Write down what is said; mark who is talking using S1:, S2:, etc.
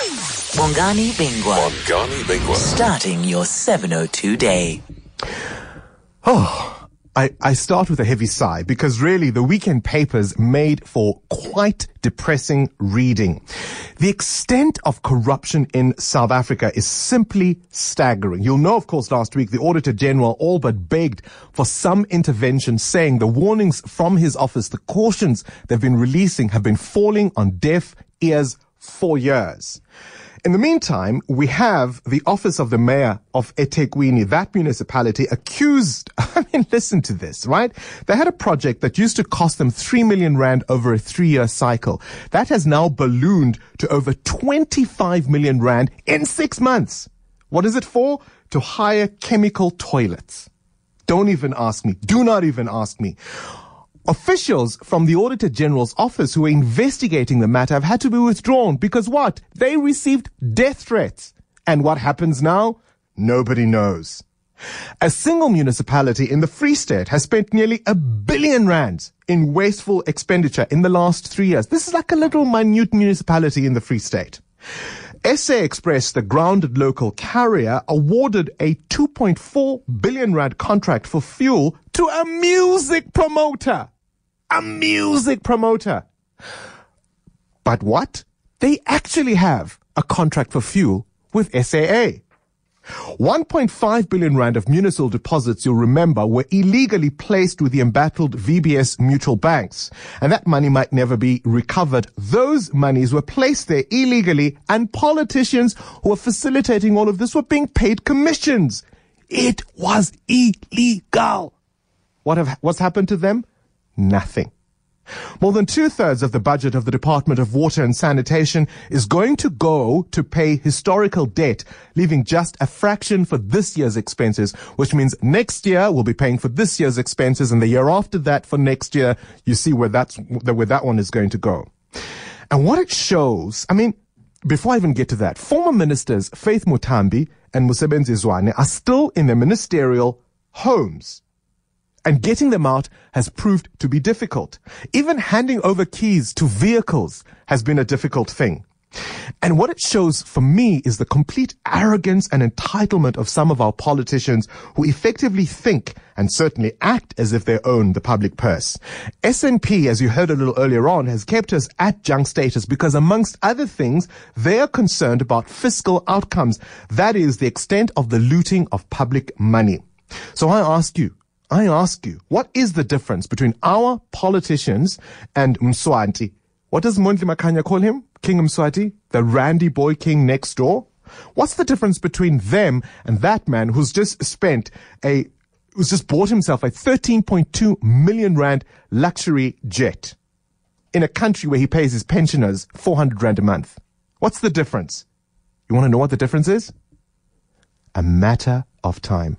S1: Bongani Bingwa.
S2: Bongani Bingwa.
S1: Starting your 702 day.
S3: Oh, I, I start with a heavy sigh because really the weekend papers made for quite depressing reading. The extent of corruption in South Africa is simply staggering. You'll know, of course, last week the Auditor General all but begged for some intervention saying the warnings from his office, the cautions they've been releasing have been falling on deaf ears for years. In the meantime, we have the office of the mayor of eThekwini, that municipality, accused. I mean, listen to this, right? They had a project that used to cost them 3 million rand over a three year cycle. That has now ballooned to over 25 million rand in six months. What is it for? To hire chemical toilets. Don't even ask me. Do not even ask me. Officials from the Auditor General's office who were investigating the matter have had to be withdrawn because what? They received death threats. And what happens now? Nobody knows. A single municipality in the Free State has spent nearly a billion rands in wasteful expenditure in the last three years. This is like a little minute municipality in the Free State. SA Express, the grounded local carrier, awarded a 2.4 billion rand contract for fuel to a music promoter a music promoter. But what? They actually have a contract for fuel with SAA. 1.5 billion rand of municipal deposits, you'll remember, were illegally placed with the embattled VBS mutual banks. And that money might never be recovered. Those monies were placed there illegally and politicians who were facilitating all of this were being paid commissions. It was illegal. What have, what's happened to them? Nothing. More than two thirds of the budget of the Department of Water and Sanitation is going to go to pay historical debt, leaving just a fraction for this year's expenses, which means next year we'll be paying for this year's expenses and the year after that for next year, you see where that's, where that one is going to go. And what it shows, I mean, before I even get to that, former ministers Faith Muthambi and Mosebenzi Zwane are still in their ministerial homes and getting them out has proved to be difficult. Even handing over keys to vehicles has been a difficult thing. And what it shows for me is the complete arrogance and entitlement of some of our politicians who effectively think and certainly act as if they own the public purse. S&P, as you heard a little earlier on, has kept us at junk status because amongst other things, they are concerned about fiscal outcomes. That is the extent of the looting of public money. So I ask you, I ask you, what is the difference between our politicians and Mswati? What does Mondli Makhanya call him? King Mswati? The Randy boy king next door? What's the difference between them and that man who's just spent a, who's just bought himself a 13.2 million rand luxury jet in a country where he pays his pensioners 400 rand a month? What's the difference? You want to know what the difference is? A matter of time.